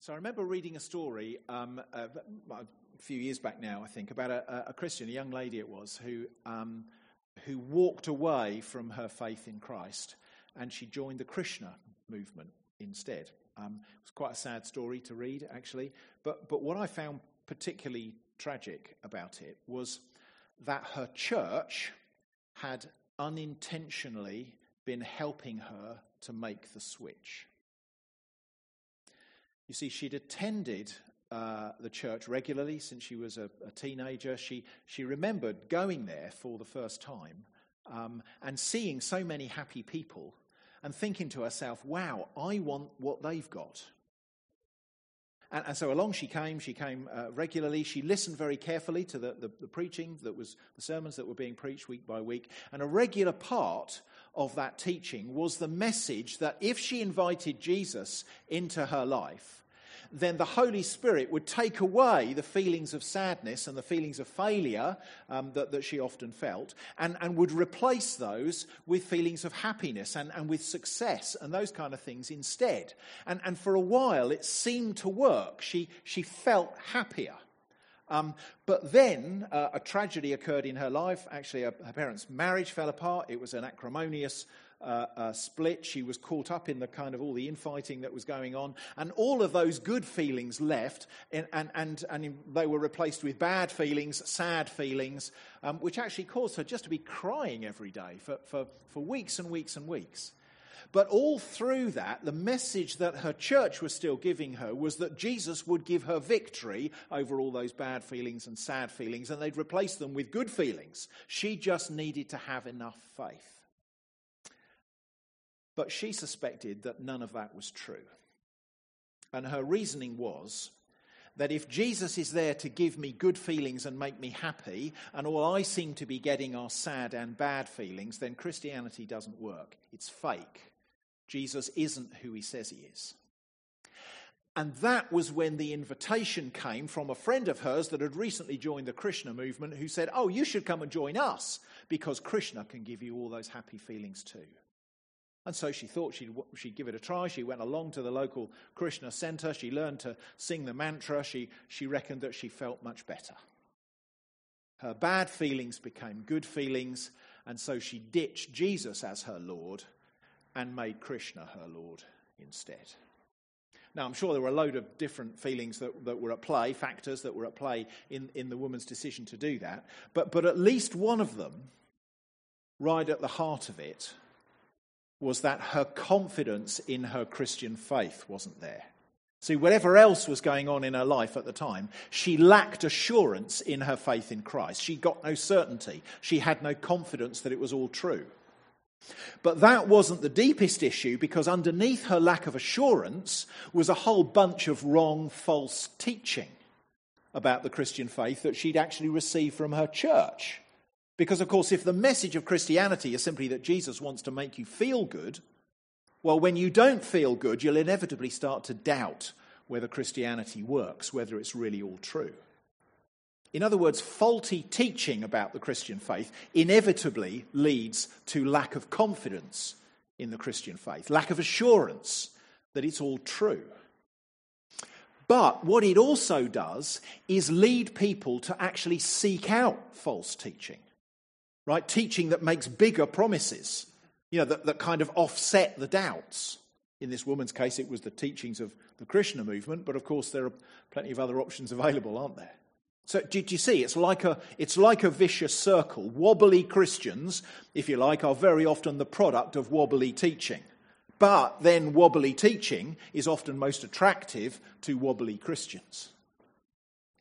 So I remember reading a story um, a few years back now, I think, about a, a Christian, a young lady it was, who, um, who walked away from her faith in Christ and she joined the Krishna movement instead. Um, it was quite a sad story to read, actually. But, but what I found particularly tragic about it was that her church had unintentionally been helping her to make the switch. You see, she'd attended uh, the church regularly since she was a, a, teenager. She, she remembered going there for the first time um, and seeing so many happy people and thinking to herself, wow, I want what they've got. And, and so along she came. She came uh, regularly. She listened very carefully to the, the, the preaching that was the sermons that were being preached week by week. And a regular part of that teaching was the message that if she invited Jesus into her life, then the Holy Spirit would take away the feelings of sadness and the feelings of failure um, that, that she often felt and, and would replace those with feelings of happiness and, and with success and those kind of things instead. And, and for a while, it seemed to work. She, she felt happier. Um, but then uh, a tragedy occurred in her life. Actually, her, her, parents' marriage fell apart. It was an acrimonious uh, uh, split. She was caught up in the kind of all the infighting that was going on. And all of those good feelings left, and, and, and, and they were replaced with bad feelings, sad feelings, um, which actually caused her just to be crying every day for, for, for weeks and weeks and weeks. But all through that, the message that her church was still giving her was that Jesus would give her victory over all those bad feelings and sad feelings, and they'd replace them with good feelings. She just needed to have enough faith. But she suspected that none of that was true. And her reasoning was that if Jesus is there to give me good feelings and make me happy, and all I seem to be getting are sad and bad feelings, then Christianity doesn't work. It's fake. Jesus isn't who he says he is. And that was when the invitation came from a friend of hers that had recently joined the Krishna movement who said, Oh, you should come and join us because Krishna can give you all those happy feelings too. And so she thought she'd, she'd give it a try. She went along to the local Krishna center. She learned to sing the mantra. She, she reckoned that she felt much better. Her bad feelings became good feelings, and so she ditched Jesus as her Lord and made Krishna her Lord instead. Now, I'm sure there were a load of different feelings that, that were at play, factors that were at play in, in the woman's decision to do that, but, but at least one of them, right at the heart of it, was that her confidence in her Christian faith wasn't there. See, whatever else was going on in her life at the time, she lacked assurance in her faith in Christ. She got no certainty. She had no confidence that it was all true. But that wasn't the deepest issue because underneath her lack of assurance was a whole bunch of wrong, false teaching about the Christian faith that she'd actually received from her church. Because, of course, if the message of Christianity is simply that Jesus wants to make you feel good, well, when you don't feel good, you'll inevitably start to doubt whether Christianity works, whether it's really all true. In other words, faulty teaching about the Christian faith inevitably leads to lack of confidence in the Christian faith, lack of assurance that it's all true. But what it also does is lead people to actually seek out false teaching right? Teaching that makes bigger promises, you know, that, that kind of offset the doubts. In this woman's case, it was the teachings of the Krishna movement, but of course, there are plenty of other options available, aren't there? So, did you see? It's like, a, it's like a vicious circle. Wobbly Christians, if you like, are very often the product of wobbly teaching. But then, wobbly teaching is often most attractive to wobbly Christians.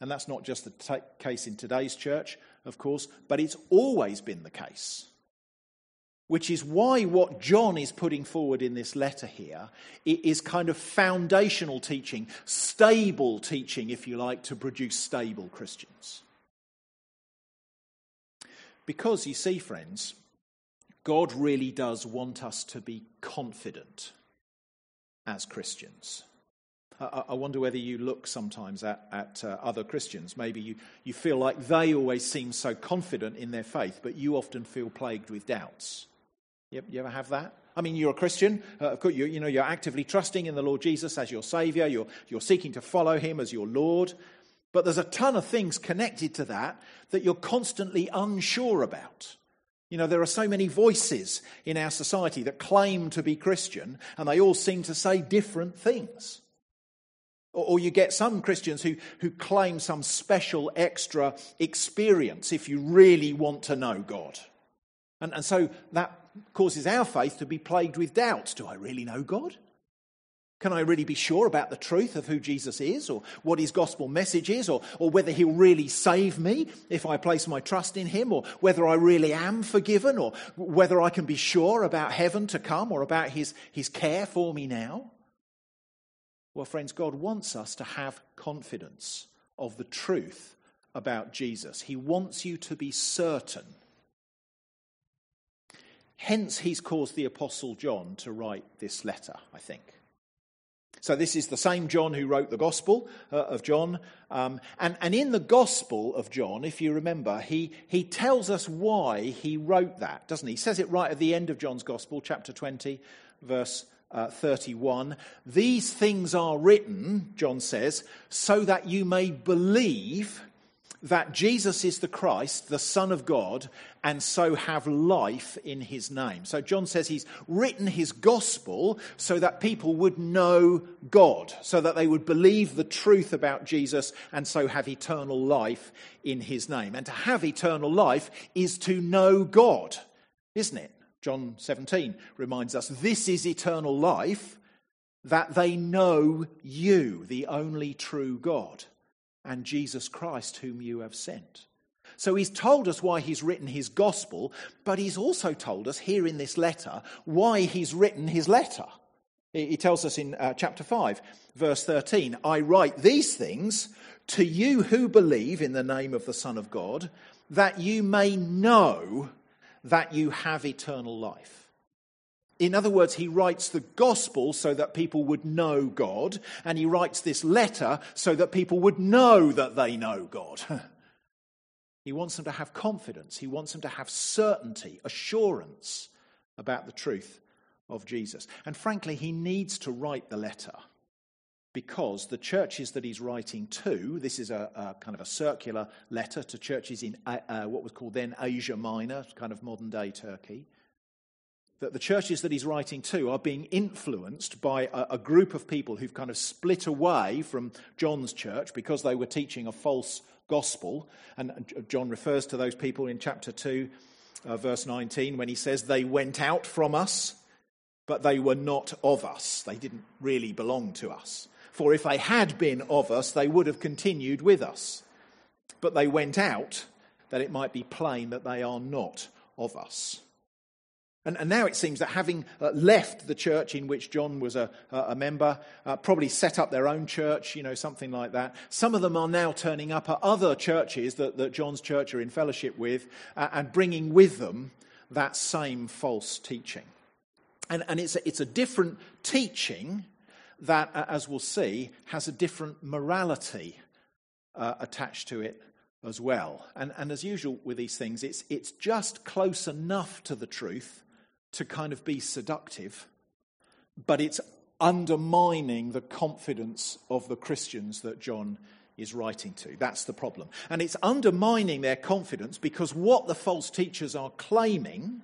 And that's not just the t- case in today's church, of course, but it's always been the case. Which is why what John is putting forward in this letter here is kind of foundational teaching, stable teaching, if you like, to produce stable Christians. Because, you see, friends, God really does want us to be confident as Christians. I wonder whether you look sometimes at, at uh, other Christians. Maybe you, you feel like they always seem so confident in their faith, but you often feel plagued with doubts. You, you ever have that? I mean, you're a Christian. Uh, of course, you, you know, you're actively trusting in the Lord Jesus as your Savior. You're, you're seeking to follow Him as your Lord. But there's a ton of things connected to that that you're constantly unsure about. You know, there are so many voices in our society that claim to be Christian, and they all seem to say different things. Or, or you get some Christians who, who claim some special extra experience if you really want to know God. And, and so that causes our faith to be plagued with doubts. Do I really know God? Can I really be sure about the truth of who Jesus is or what his gospel message is or, or whether he'll really save me if I place my trust in him or whether I really am forgiven or whether I can be sure about heaven to come or about his, his care for me now? Well, friends, God wants us to have confidence of the truth about Jesus. He wants you to be certain Hence, he's caused the Apostle John to write this letter, I think. So, this is the same John who wrote the Gospel uh, of John. Um, and, and in the Gospel of John, if you remember, he, he tells us why he wrote that, doesn't he? He says it right at the end of John's Gospel, chapter 20, verse uh, 31. These things are written, John says, so that you may believe that Jesus is the Christ, the Son of God, and so have life in his name. So John says he's written his gospel so that people would know God, so that they would believe the truth about Jesus and so have eternal life in his name. And to have eternal life is to know God, isn't it? John 17 reminds us this is eternal life, that they know you, the only true God and Jesus Christ, whom you have sent. So he's told us why he's written his gospel, but he's also told us here in this letter why he's written his letter. He tells us in uh, chapter 5, verse 13 I write these things to you who believe in the name of the Son of God, that you may know that you have eternal life. In other words, he writes the gospel so that people would know God, and he writes this letter so that people would know that they know God. he wants them to have confidence, he wants them to have certainty, assurance about the truth of Jesus. And frankly, he needs to write the letter because the churches that he's writing to, this is a, a kind of a circular letter to churches in uh, uh what was called then Asia Minor, kind of modern day Turkey that the churches that he's writing to are being influenced by a, a, group of people who've kind of split away from John's church because they were teaching a false gospel. And John refers to those people in chapter 2, uh, verse 19, when he says, They went out from us, but they were not of us. They didn't really belong to us. For if they had been of us, they would have continued with us. But they went out that it might be plain that they are not of us. And, and, now it seems that having uh, left the church in which John was a, a member, uh, probably set up their own church, you know, something like that, some of them are now turning up at other churches that, that John's church are in fellowship with uh, and bringing with them that same false teaching. And, and it's, a, it's a different teaching that, as we'll see, has a different morality uh, attached to it as well. And, and as usual with these things, it's, it's just close enough to the truth to kind of be seductive, but it's undermining the confidence of the Christians that John is writing to. That's the problem. And it's undermining their confidence because what the false teachers are claiming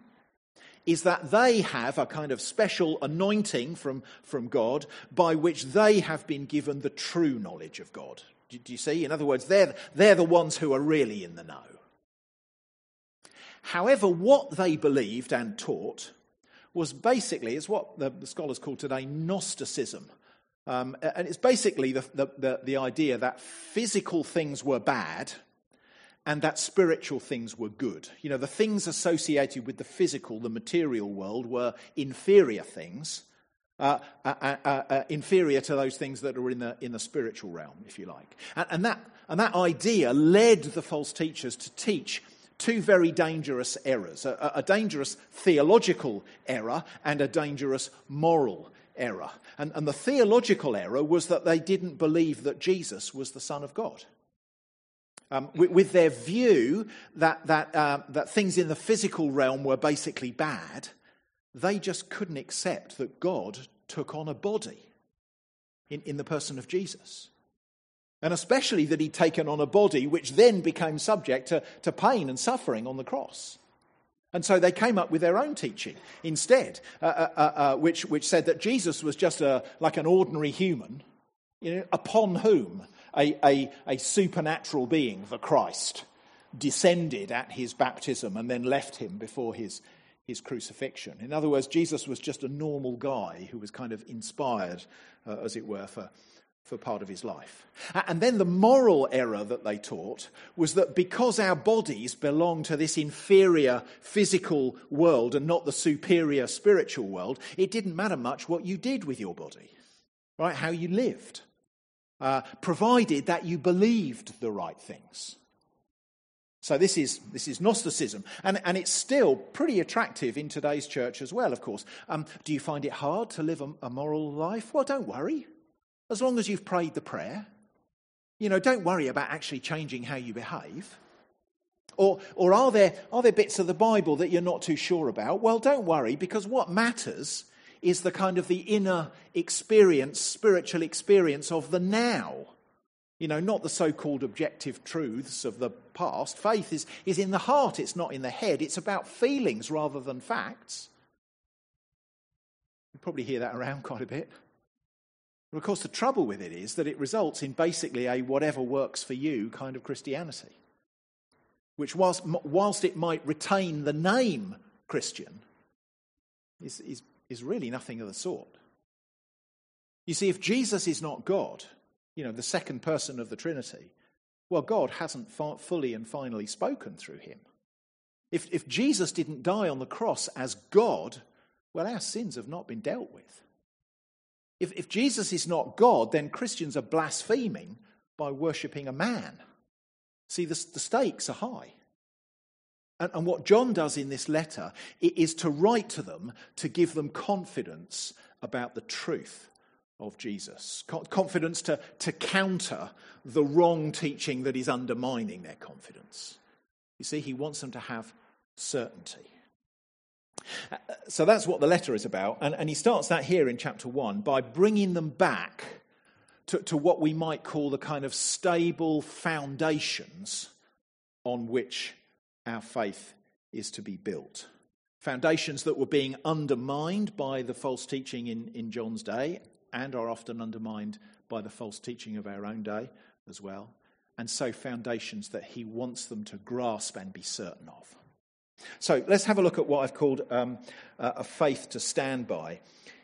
is that they have a kind of special anointing from, from God by which they have been given the true knowledge of God. Do, do you see? In other words, they're, they're the ones who are really in the know. However, what they believed and taught was basically, it's what the, the scholars call today Gnosticism. Um, and it's basically the, the, the, idea that physical things were bad and that spiritual things were good. You know, the things associated with the physical, the material world, were inferior things, uh, uh, uh, uh, uh inferior to those things that are in the, in the spiritual realm, if you like. And, and, that, and that idea led the false teachers to teach two very dangerous errors a, a, dangerous theological error and a dangerous moral error. And, and the theological error was that they didn't believe that Jesus was the Son of God. Um, with, with, their view that, that, uh, that things in the physical realm were basically bad, they just couldn't accept that God took on a body in, in the person of Jesus. And especially that he'd taken on a body which then became subject to, to pain and suffering on the cross. And so they came up with their own teaching instead, uh, uh, uh, uh, which, which said that Jesus was just a, like an ordinary human, you know, upon whom a, a, a supernatural being, the Christ, descended at his baptism and then left him before his, his crucifixion. In other words, Jesus was just a normal guy who was kind of inspired, uh, as it were, for, for part of his life. And then the moral error that they taught was that because our bodies belong to this inferior physical world and not the superior spiritual world, it didn't matter much what you did with your body, right? How you lived, uh, provided that you believed the right things. So this is, this is Gnosticism. And, and it's still pretty attractive in today's church as well, of course. Um, do you find it hard to live a, a moral life? Well, don't worry as long as you've prayed the prayer. You know, don't worry about actually changing how you behave. Or, or are, there, are there bits of the Bible that you're not too sure about? Well, don't worry, because what matters is the kind of the inner experience, spiritual experience of the now. You know, not the so called objective truths of the past. Faith is, is in the heart, it's not in the head. It's about feelings rather than facts. You probably hear that around quite a bit. But of course, the trouble with it is that it results in basically a whatever works for you kind of Christianity, which, whilst, whilst it might retain the name Christian, is, is, is really nothing of the sort. You see, if Jesus is not God, you know, the second person of the Trinity, well, God hasn't fully and finally spoken through him. If, if Jesus didn't die on the cross as God, well, our sins have not been dealt with. If, if Jesus is not God, then Christians are blaspheming by worshipping a man. See, the, the stakes are high. And, and what John does in this letter is to write to them to give them confidence about the truth of Jesus, confidence to, to counter the wrong teaching that is undermining their confidence. You see, he wants them to have certainty. So that's what the letter is about. And, and he starts that here in chapter 1 by bringing them back to, to what we might call the kind of stable foundations on which our faith is to be built. Foundations that were being undermined by the false teaching in, in John's day and are often undermined by the false teaching of our own day as well. And so, foundations that he wants them to grasp and be certain of. So let's have a look at what I've called um, a faith to stand by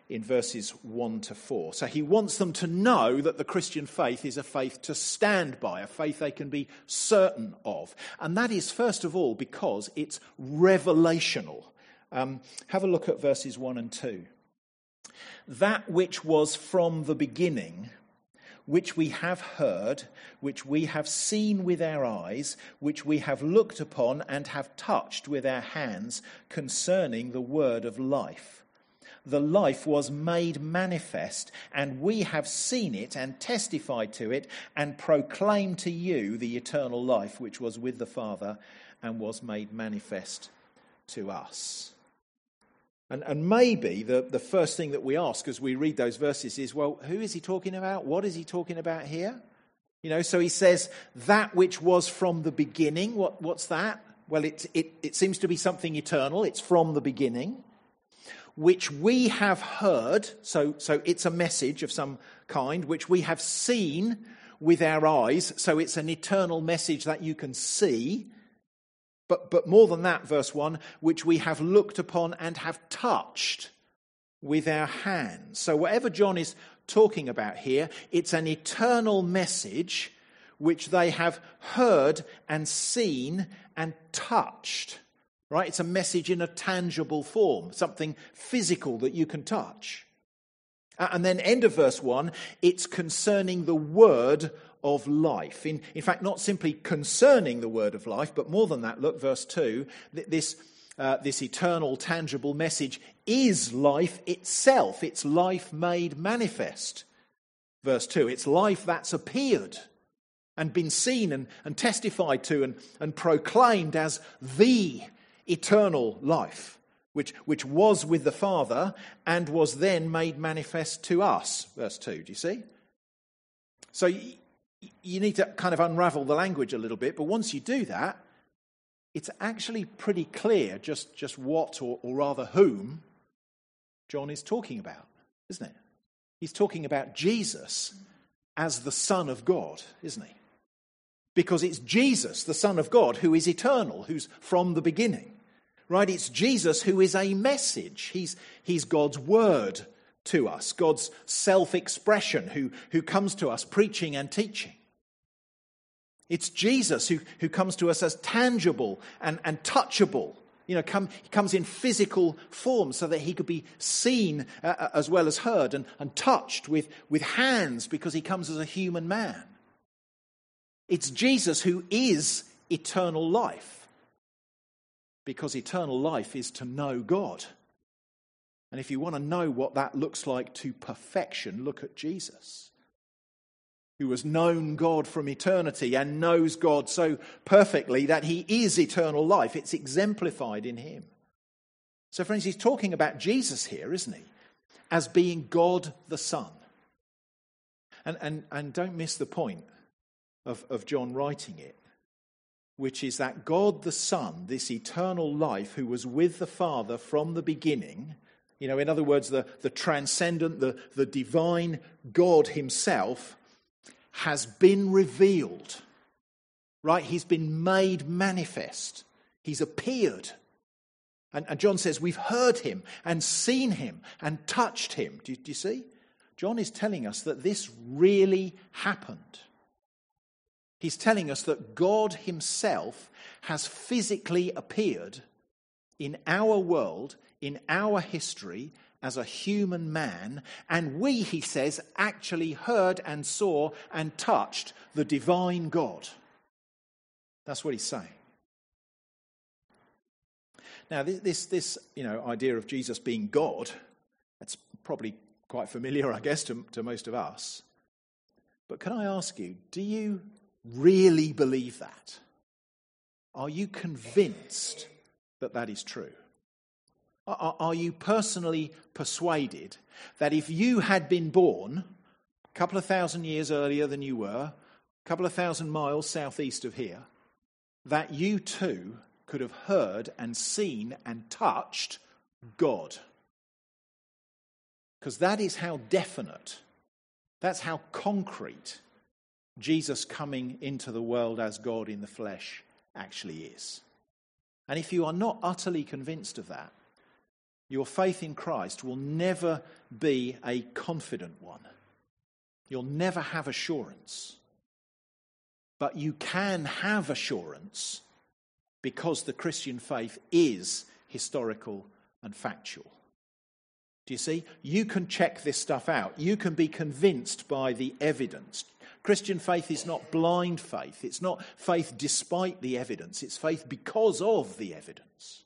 in verses 1 to 4. So he wants them to know that the Christian faith is a faith to stand by, a faith they can be certain of. And that is, first of all, because it's revelational. Um, have a look at verses 1 and 2. That which was from the beginning which we have heard, which we have seen with our eyes, which we have looked upon and have touched with our hands concerning the word of life. The life was made manifest, and we have seen it and testified to it and proclaimed to you the eternal life which was with the Father and was made manifest to us. And, and maybe the, the first thing that we ask as we read those verses is, well, who is he talking about? What is he talking about here? You know, so he says, that which was from the beginning. What, what's that? Well, it, it, it seems to be something eternal. It's from the beginning. Which we have heard, so, so it's a message of some kind, which we have seen with our eyes. So it's an eternal message that you can see. But, but more than that, verse 1, which we have looked upon and have touched with our hands. So, whatever John is talking about here, it's an eternal message which they have heard and seen and touched. Right? It's a message in a tangible form, something physical that you can touch. And then, end of verse 1, it's concerning the word of life. In, in fact, not simply concerning the word of life, but more than that, look, verse 2, this, uh, this eternal, tangible message is life itself. It's life made manifest. Verse 2, it's life that's appeared and been seen and, and testified to and, and proclaimed as the eternal life which, which was with the Father and was then made manifest to us. Verse 2, do you see? So you, need to kind of unravel the language a little bit, but once you do that, it's actually pretty clear just, just what, or, or rather whom, John is talking about, isn't it? He's talking about Jesus as the Son of God, isn't he? Because it's Jesus, the Son of God, who is eternal, who's from the beginning. Right? It's Jesus who is a message. He's, he's God's word to us, God's self expression, who, who comes to us preaching and teaching. It's Jesus who, who comes to us as tangible and, and touchable. You know, come, he comes in physical form so that he could be seen uh, uh, as well as heard and, and touched with, with hands because he comes as a human man. It's Jesus who is eternal life because eternal life is to know God. And if you want to know what that looks like to perfection, look at Jesus who has known God from eternity and knows God so perfectly that he is eternal life. It's exemplified in him. So, friends, he's talking about Jesus here, isn't he? As being God the Son. And, and, and don't miss the point of, of John writing it, which is that God the Son, this eternal life who was with the Father from the beginning, you know, in other words, the, the transcendent, the, the divine God himself, has been revealed. Right? He's been made manifest. He's appeared. And, and John says, We've heard him and seen him and touched him. Do, do you see? John is telling us that this really happened. He's telling us that God Himself has physically appeared in our world, in our history, as a human man, and we, he says, actually heard and saw and touched the divine God. That's what he's saying. Now, this, this, this you know, idea of Jesus being God, that's probably quite familiar, I guess, to, to most of us. But can I ask you, do you really believe that? Are you convinced that that is true? Are you personally persuaded that if you had been born a couple of thousand years earlier than you were, a couple of thousand miles southeast of here, that you too could have heard and seen and touched God? Because that is how definite, that's how concrete Jesus coming into the world as God in the flesh actually is. And if you are not utterly convinced of that, your faith in Christ will never be a confident one. You'll never have assurance. But you can have assurance because the Christian faith is historical and factual. Do you see? You can check this stuff out. You can be convinced by the evidence. Christian faith is not blind faith. It's not faith despite the evidence. It's faith because of the evidence.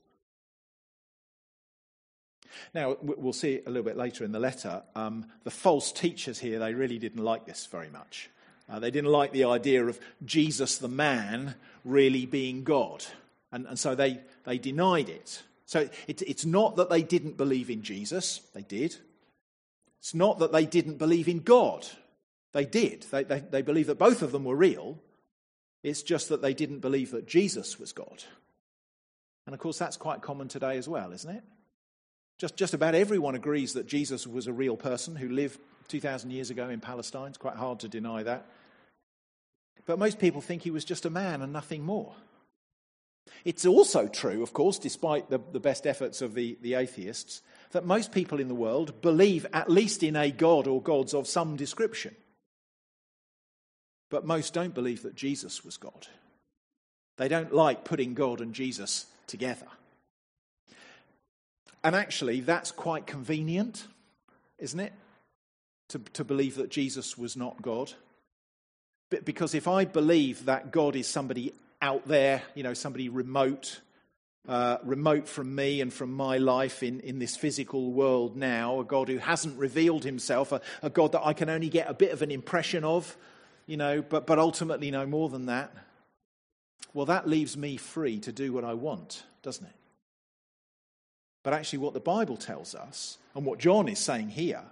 Now, we'll see a little bit later in the letter, um, the false teachers here, they really didn't like this very much. Uh, they didn't like the idea of Jesus the man really being God. And, and so they, they denied it. So it, it's not that they didn't believe in Jesus, they did. It's not that they didn't believe in God, they did. They, they, they believed that both of them were real. It's just that they didn't believe that Jesus was God. And of course, that's quite common today as well, isn't it? Just, just about everyone agrees that Jesus was a real person who lived 2,000 years ago in Palestine. It's quite hard to deny that. But most people think he was just a man and nothing more. It's also true, of course, despite the, the best efforts of the, the atheists, that most people in the world believe at least in a God or gods of some description. But most don't believe that Jesus was God. They don't like putting God and Jesus together. And actually, that's quite convenient, isn't it? To, to believe that Jesus was not God. But Because if I believe that God is somebody out there, you know, somebody remote, uh, remote from me and from my life in, in this physical world now, a God who hasn't revealed himself, a, a God that I can only get a bit of an impression of, you know, but, but ultimately no more than that, well, that leaves me free to do what I want, doesn't it? But actually, what the Bible tells us, and what John is saying here,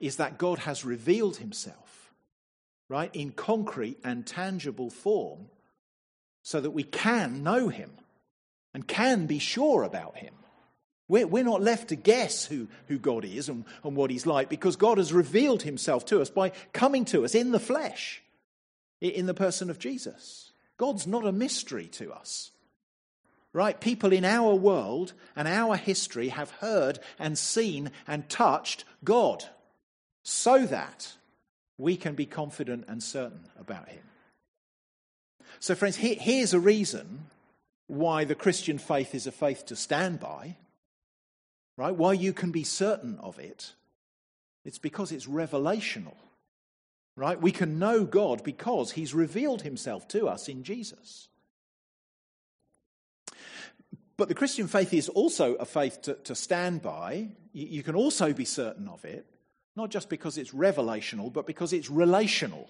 is that God has revealed himself, right, in concrete and tangible form so that we can know him and can be sure about him. We're, we're not left to guess who, who God is and, and what he's like because God has revealed himself to us by coming to us in the flesh, in the person of Jesus. God's not a mystery to us. Right? People in our world and our history have heard and seen and touched God so that we can be confident and certain about Him. So, friends, here's a reason why the Christian faith is a faith to stand by, right? Why you can be certain of it. It's because it's revelational, right? We can know God because He's revealed Himself to us in Jesus. But the Christian faith is also a faith to, to stand by. You, you can also be certain of it, not just because it's revelational, but because it's relational.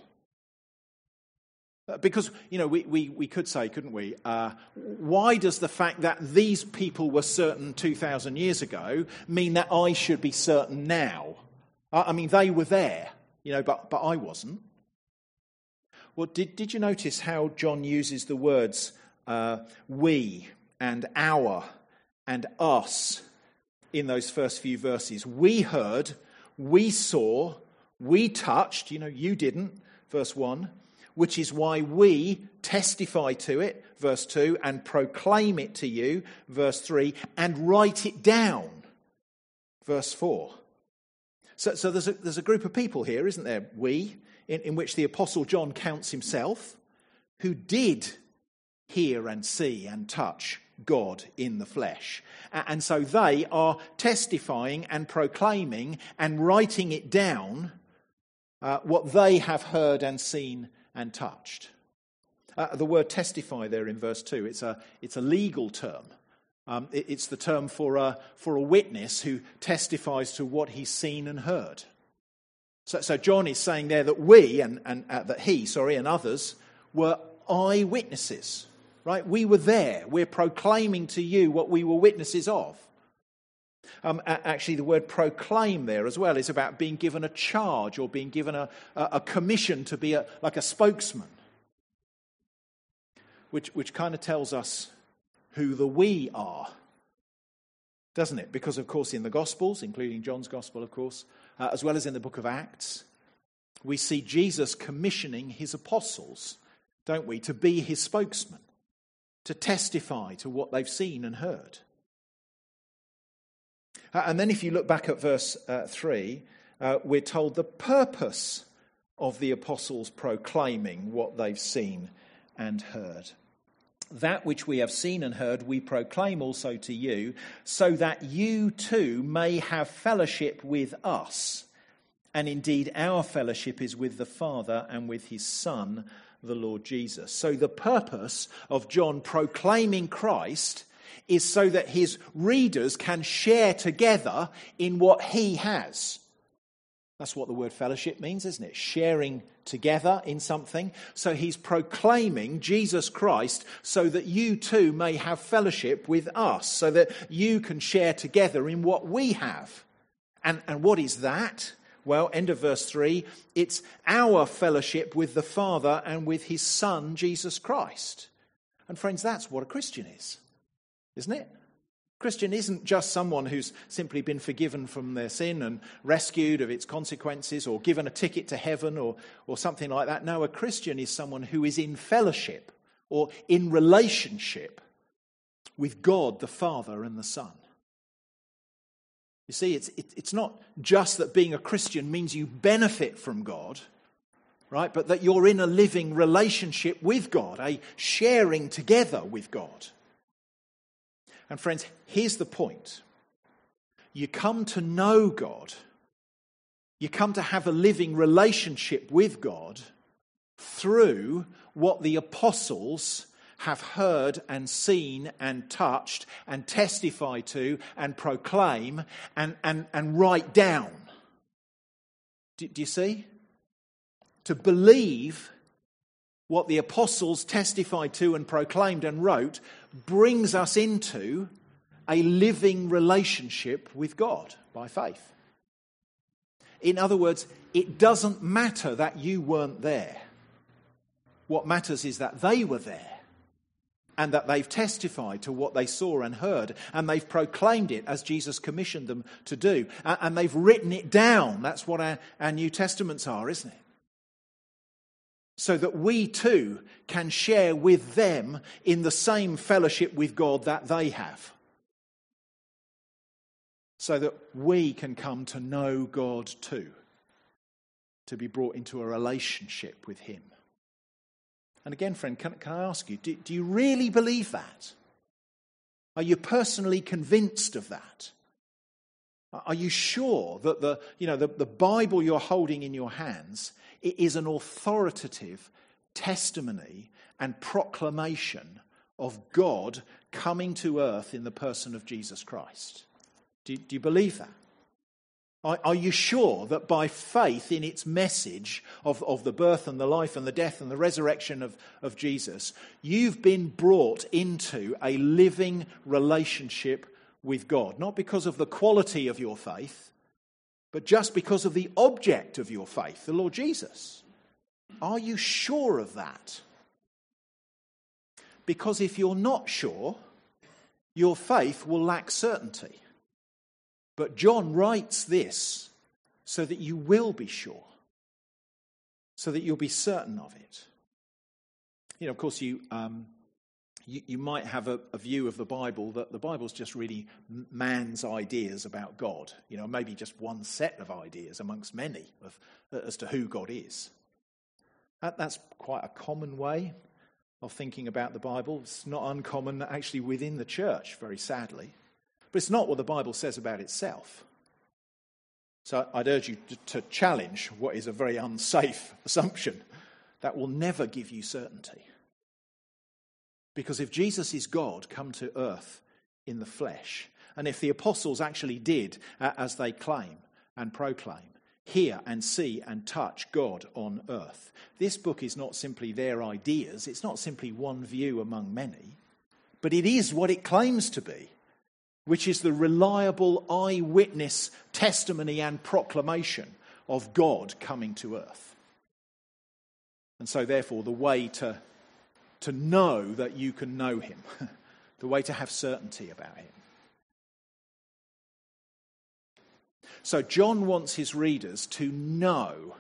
Uh, because, you know, we, we, we could say, couldn't we, uh, why does the fact that these people were certain 2,000 years ago mean that I should be certain now? I mean, they were there, you know, but, but I wasn't. Well, did, did you notice how John uses the words uh, we and our and us in those first few verses? We heard, we saw, we touched, you know, you didn't, verse 1 which is why we testify to it, verse 2, and proclaim it to you, verse 3, and write it down, verse 4. So, so there's, a, there's a group of people here, isn't there? We, in, in which the Apostle John counts himself, who did hear and see and touch God in the flesh. And so they are testifying and proclaiming and writing it down uh, what they have heard and seen and touched. Uh, the word testify there in verse 2, it's a, it's a legal term. Um, it, it's the term for a, for a witness who testifies to what he's seen and heard. So, so John is saying there that we, and, and uh, that he, sorry, and others were eyewitnesses, right? We were there. We're proclaiming to you what we were witnesses of. Um, actually, the word proclaim there as well is about being given a charge or being given a, a commission to be a, like a spokesman, which, which kind of tells us who the we are, doesn't it? Because, of course, in the Gospels, including John's Gospel, of course, uh, as well as in the book of Acts, we see Jesus commissioning his apostles, don't we, to be his spokesman, to testify to what they've seen and heard. And then if you look back at verse uh, 3, uh, we're told the purpose of the apostles proclaiming what they've seen and heard. That which we have seen and heard, we proclaim also to you, so that you too may have fellowship with us. And indeed, our fellowship is with the Father and with his Son, the Lord Jesus. So, the purpose of John proclaiming Christ is so that his readers can share together in what he has. That's what the word fellowship means, isn't it? Sharing together in something. So he's proclaiming Jesus Christ so that you too may have fellowship with us, so that you can share together in what we have. And, and what is that? Well, end of verse 3 it's our fellowship with the Father and with his Son, Jesus Christ. And friends, that's what a Christian is isn't it? Christian isn't just someone who's simply been forgiven from their sin and rescued of its consequences or given a ticket to heaven or, or something like that. No, a Christian is someone who is in fellowship or in relationship with God the Father and the Son. You see, it's, it, it's not just that being a Christian means you benefit from God, right? But that you're in a living relationship with God, a sharing together with God. And friends, here's the point you come to know God, you come to have a living relationship with God through what the apostles have heard and seen and touched and testify to and proclaim and, and, and write down. Do, do you see? To believe what the apostles testified to and proclaimed and wrote brings us into a living relationship with God by faith. In other words, it doesn't matter that you weren't there. What matters is that they were there and that they've testified to what they saw and heard, and they've proclaimed it as Jesus commissioned them to do, and they've written it down. That's what our, our New Testaments are, isn't it? So that we too can share with them in the same fellowship with God that they have. So that we can come to know God too, to be brought into a relationship with Him. And again, friend, can, can I ask you, do, do you really believe that? Are you personally convinced of that? Are you sure that the, you know, the, the Bible you're holding in your hands is an authoritative testimony and proclamation of God coming to earth in the person of Jesus Christ? Do, do you believe that? Are, you sure that by faith in its message of, of the birth and the life and the death and the resurrection of, of Jesus, you've been brought into a living relationship with God? Not because of the quality of your faith, but just because of the object of your faith, the Lord Jesus. Are you sure of that? Because if you're not sure, your faith will lack certainty. But John writes this so that you will be sure, so that you'll be certain of it. You know, of course, you, um, you, you, might have a, a, view of the Bible that the Bible's just really man's ideas about God. You know, maybe just one set of ideas amongst many of, as to who God is. That, that's quite a common way of thinking about the Bible. It's not uncommon actually within the church, very sadly. But it's not what the Bible says about itself. So I'd urge you to challenge what is a very unsafe assumption. That will never give you certainty. Because if Jesus is God come to earth in the flesh, and if the apostles actually did, as they claim and proclaim, hear and see and touch God on earth, this book is not simply their ideas, it's not simply one view among many, but it is what it claims to be which is the reliable eyewitness testimony and proclamation of God coming to earth. And so, therefore, the way to, to know that you can know Him, the way to have certainty about Him. So, John wants his readers to know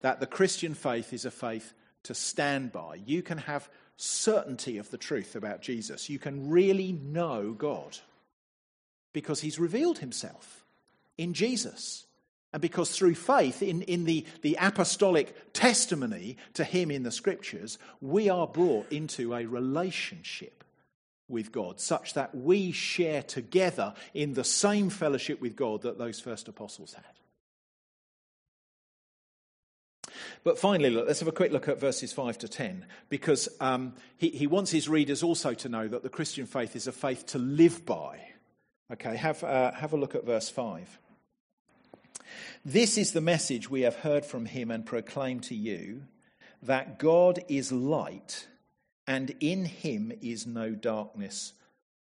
that the Christian faith is a faith to stand by. You can have certainty of the truth about Jesus. You can really know God because he's revealed himself in Jesus. And because through faith in, in the, the apostolic testimony to him in the scriptures, we are brought into a relationship with God, such that we share together in the same fellowship with God that those first apostles had. But finally, look, let's have a quick look at verses 5 to 10, because um, he, he wants his readers also to know that the Christian faith is a faith to live by. Okay, have, uh, have a look at verse 5. This is the message we have heard from him and proclaim to you that God is light and in him is no darkness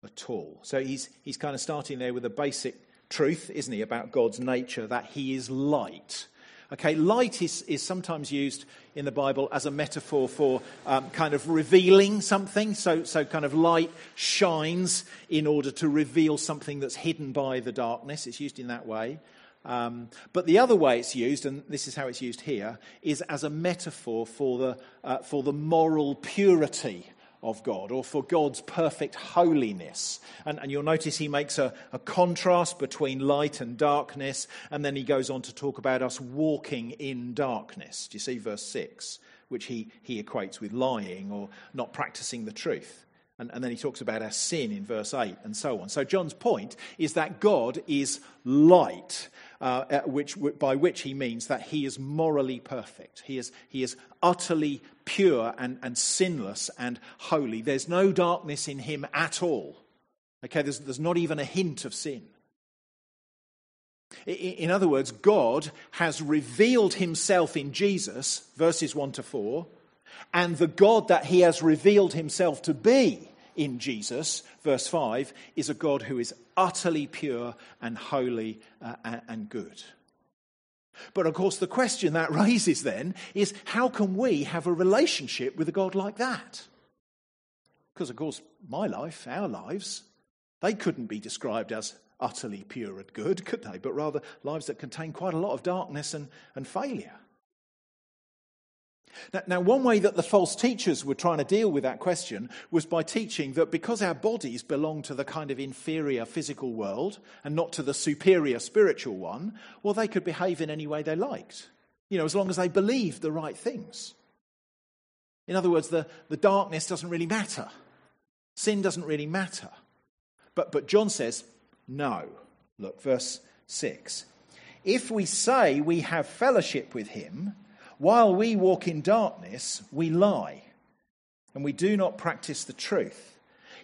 at all. So he's, he's kind of starting there with a basic truth, isn't he, about God's nature, that he is light. Okay, light is, is sometimes used in the Bible as a metaphor for um, kind of revealing something. So, so, kind of light shines in order to reveal something that's hidden by the darkness. It's used in that way. Um, but the other way it's used, and this is how it's used here, is as a metaphor for the, uh, for the moral purity of God or for God's perfect holiness. And, and you'll notice he makes a, a, contrast between light and darkness, and then he goes on to talk about us walking in darkness. Do you see verse 6, which he, he equates with lying or not practicing the truth? And, and then he talks about our sin in verse 8 and so on. So John's point is that God is light uh, which, by which he means that he is morally perfect. He is, he is utterly pure and, and sinless and holy. There's no darkness in him at all. Okay, there's, there's not even a hint of sin. In other words, God has revealed himself in Jesus, verses 1 to 4, and the God that he has revealed himself to be in Jesus, verse 5, is a God who is utterly pure and holy uh, and good. But of course, the question that raises then is how can we have a relationship with a God like that? Because, of course, my life, our lives, they couldn't be described as utterly pure and good, could they? But rather lives that contain quite a lot of darkness and, and failure. Now, now, one way that the false teachers were trying to deal with that question was by teaching that because our bodies belong to the kind of inferior physical world and not to the superior spiritual one, well, they could behave in any way they liked, you know, as long as they believed the right things. In other words, the, the darkness doesn't really matter, sin doesn't really matter. But, but John says, no. Look, verse 6. If we say we have fellowship with him, while we walk in darkness, we lie and we do not practice the truth.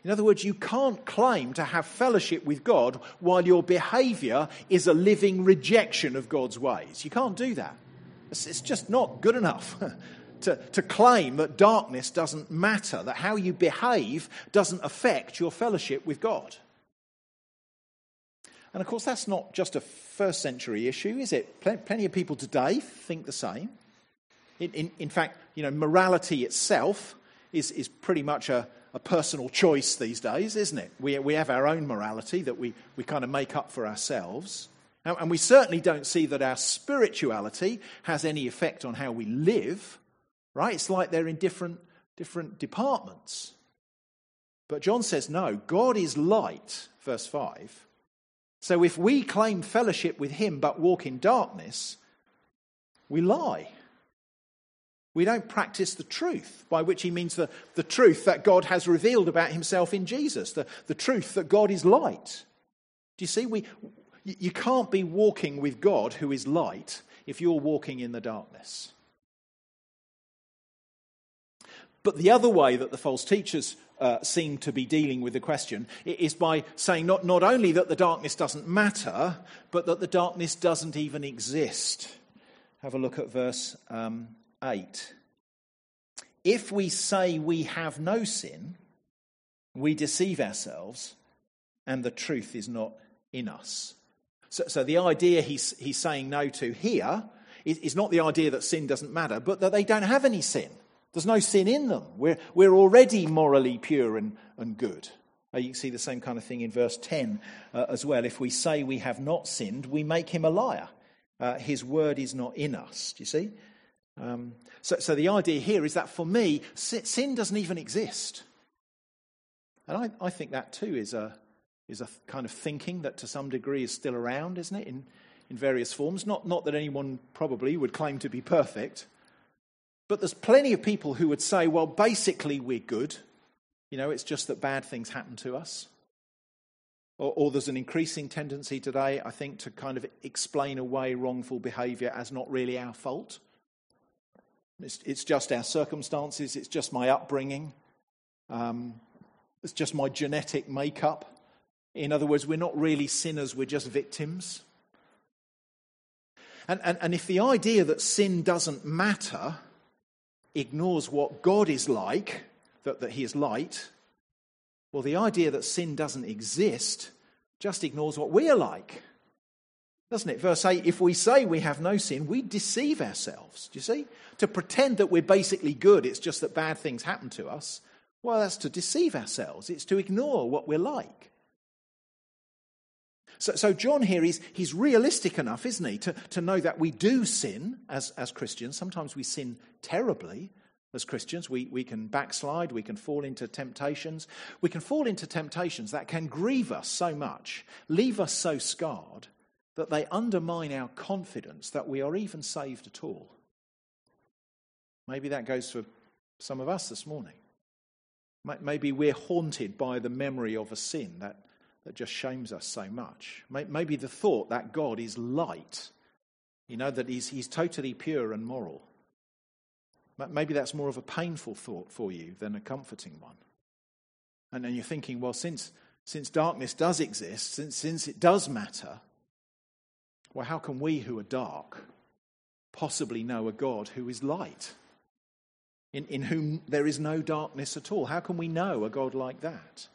In other words, you can't claim to have fellowship with God while your behavior is a living rejection of God's ways. You can't do that. It's just not good enough to, to claim that darkness doesn't matter, that how you behave doesn't affect your fellowship with God. And of course, that's not just a first century issue, is it? Plenty of people today think the same. In, in, in fact, you know, morality itself is, is pretty much a, a personal choice these days, isn't it? We, we have our own morality that we, we kind of make up for ourselves. And we certainly don't see that our spirituality has any effect on how we live, right? It's like they're in different, different departments. But John says, no, God is light, verse 5. So if we claim fellowship with him but walk in darkness, we lie. We don't practice the truth, by which he means the, the truth that God has revealed about himself in Jesus, the, the truth that God is light. Do you see? We, you can't be walking with God who is light if you're walking in the darkness. But the other way that the false teachers uh, seem to be dealing with the question is by saying not, not only that the darkness doesn't matter, but that the darkness doesn't even exist. Have a look at verse um, 8. If we say we have no sin, we deceive ourselves, and the truth is not in us. So, so the idea he's, he's saying no to here is, is not the idea that sin doesn't matter, but that they don't have any sin. There's no sin in them. We're, we're already morally pure and, and good. Uh, you can see the same kind of thing in verse 10 uh, as well. If we say we have not sinned, we make him a liar. Uh, his word is not in us. Do you see? Um, so, so the idea here is that for me, sin doesn't even exist. And I, I think that too is a, is a kind of thinking that to some degree is still around, isn't it, in, in various forms. Not, not that anyone probably would claim to be perfect, but there's plenty of people who would say, well, basically we're good. You know, it's just that bad things happen to us. Or, or, there's an increasing tendency today, I think, to kind of explain away wrongful behavior as not really our fault. It's, it's just our circumstances, it's just my upbringing, um, it's just my genetic makeup. In other words, we're not really sinners, we're just victims. And, and, and if the idea that sin doesn't matter ignores what God is like, that, that He is light, well, the idea that sin doesn't exist just ignores what we are like doesn't it? Verse 8 if we say we have no sin, we deceive ourselves. Do you see? To pretend that we're basically good, it's just that bad things happen to us, well, that's to deceive ourselves. It's to ignore what we're like. So, so John here, he's, he's realistic enough, isn't he, to, to know that we do sin as, as Christians. Sometimes we sin terribly as Christians. We, we can backslide, we can fall into temptations. We can fall into temptations that can grieve us so much, leave us so scarred, that they undermine our confidence that we are even saved at all. Maybe that goes for some of us this morning. Maybe we're haunted by the memory of a sin that, that just shames us so much. Maybe the thought that God is light, you know, that he's, he's totally pure and moral. Maybe that's more of a painful thought for you than a comforting one. And then you're thinking, well, since, since darkness does exist, since, since it does matter, well, how can we who are dark possibly know a God who is light? in, in whom there is no darkness at all. How can we know a God like that?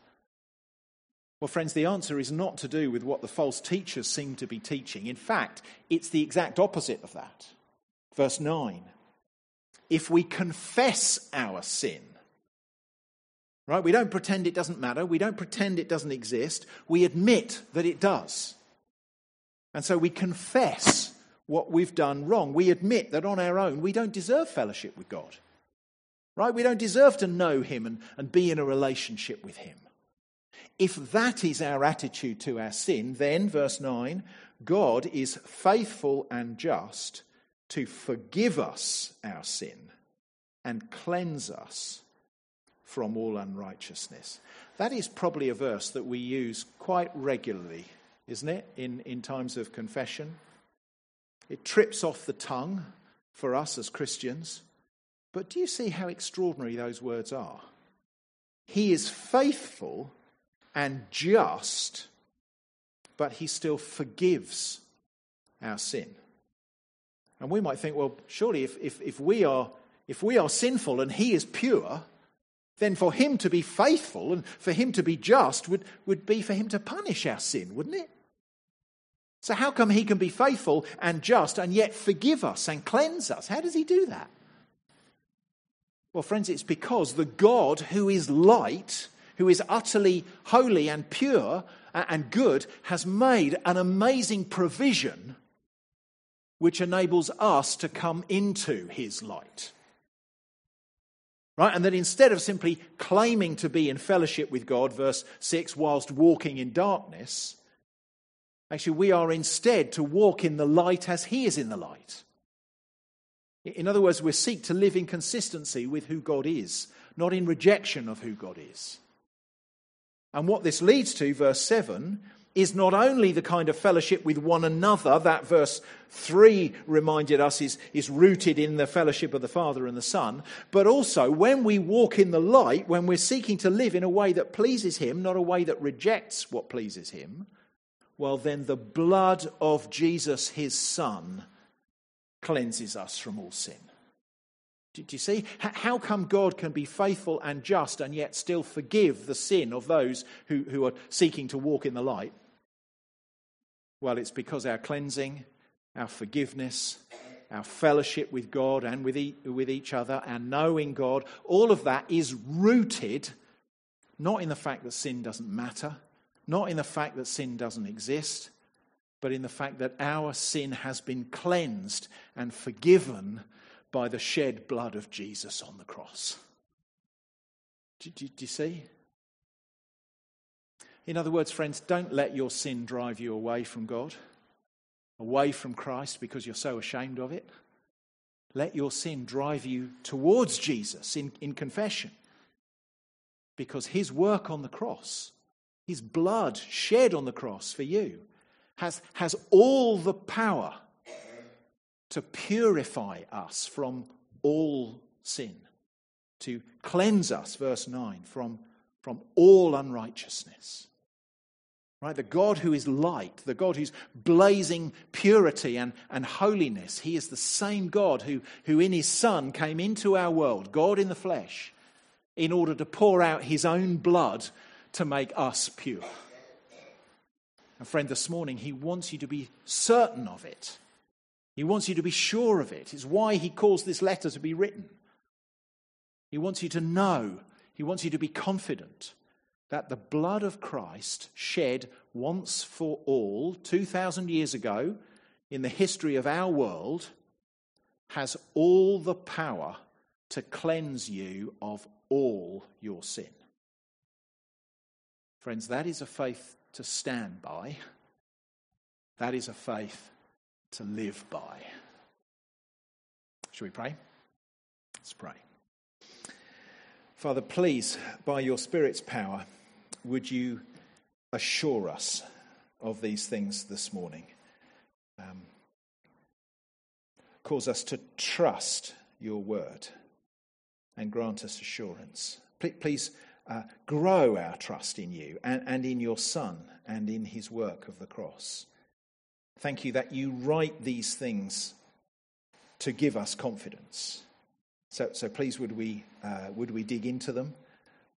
Well, friends, the answer is not to do with what the false teachers seem to be teaching. In fact, it's the exact opposite of that. Verse 9 If we confess our sin, right, we don't pretend it doesn't matter, we don't pretend it doesn't exist, we admit that it does. And so we confess what we've done wrong. We admit that on our own we don't deserve fellowship with God. Right? We don't deserve to know Him and, and be in a relationship with Him. If that is our attitude to our sin, then, verse 9, God is faithful and just to forgive us our sin and cleanse us from all unrighteousness. That is probably a verse that we use quite regularly, isn't it, in, in times of confession? It trips off the tongue for us as Christians. But do you see how extraordinary those words are? He is faithful and just, but he still forgives our sin. And we might think, well, surely if, if, if, we, are, if we are sinful and he is pure, then for him to be faithful and for him to be just would, would be for him to punish our sin, wouldn't it? So, how come he can be faithful and just and yet forgive us and cleanse us? How does he do that? Well, friends, it's because the God who is light who is utterly holy and pure and good, has made an amazing provision which enables us to come into his light. Right? And that instead of simply claiming to be in fellowship with God, verse 6, whilst walking in darkness, actually we are instead to walk in the light as he is in the light. In other words, we seek to live in consistency with who God is, not in rejection of who God is. And what this leads to, verse 7, is not only the kind of fellowship with one another that verse 3 reminded us is, is rooted in the fellowship of the Father and the Son, but also when we walk in the light, when we're seeking to live in a way that pleases Him, not a way that rejects what pleases Him, well, then the blood of Jesus, His Son, cleanses us from all sin. Do you see? How come God can be faithful and just and yet still forgive the sin of those who, who are seeking to walk in the light? Well, it's because our cleansing, our forgiveness, our fellowship with God and with, e- with each other, and knowing God, all of that is rooted not in the fact that sin doesn't matter, not in the fact that sin doesn't exist, but in the fact that our sin has been cleansed and forgiven by the shed blood of Jesus on the cross. Do, do, do, you see? In other words, friends, don't let your sin drive you away from God, away from Christ because you're so ashamed of it. Let your sin drive you towards Jesus in, in confession because his work on the cross, his blood shed on the cross for you, has, has all the power to purify us from all sin, to cleanse us, verse 9, from, from all unrighteousness. Right? The God who is light, the God who's blazing purity and, and holiness, he is the same God who, who in his Son came into our world, God in the flesh, in order to pour out his own blood to make us pure. And friend, this morning, he wants you to be certain of it he wants you to be sure of it. It's why he calls this letter to be written. He wants you to know, he wants you to be confident that the blood of Christ shed once for all, 2,000 years ago, in the history of our world, has all the power to cleanse you of all your sin. Friends, that is a faith to stand by. That is a faith to live by. Shall we pray? Let's pray. Father, please, by your Spirit's power, would you assure us of these things this morning? Um, cause us to trust your word and grant us assurance. Please uh, grow our trust in you and, and in your Son and in his work of the cross. Thank you that you write these things to give us confidence. So, so please, would we, uh, would we dig into them?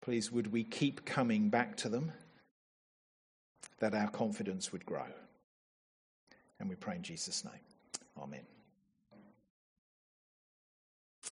Please, would we keep coming back to them that our confidence would grow? And we pray in Jesus' name. Amen.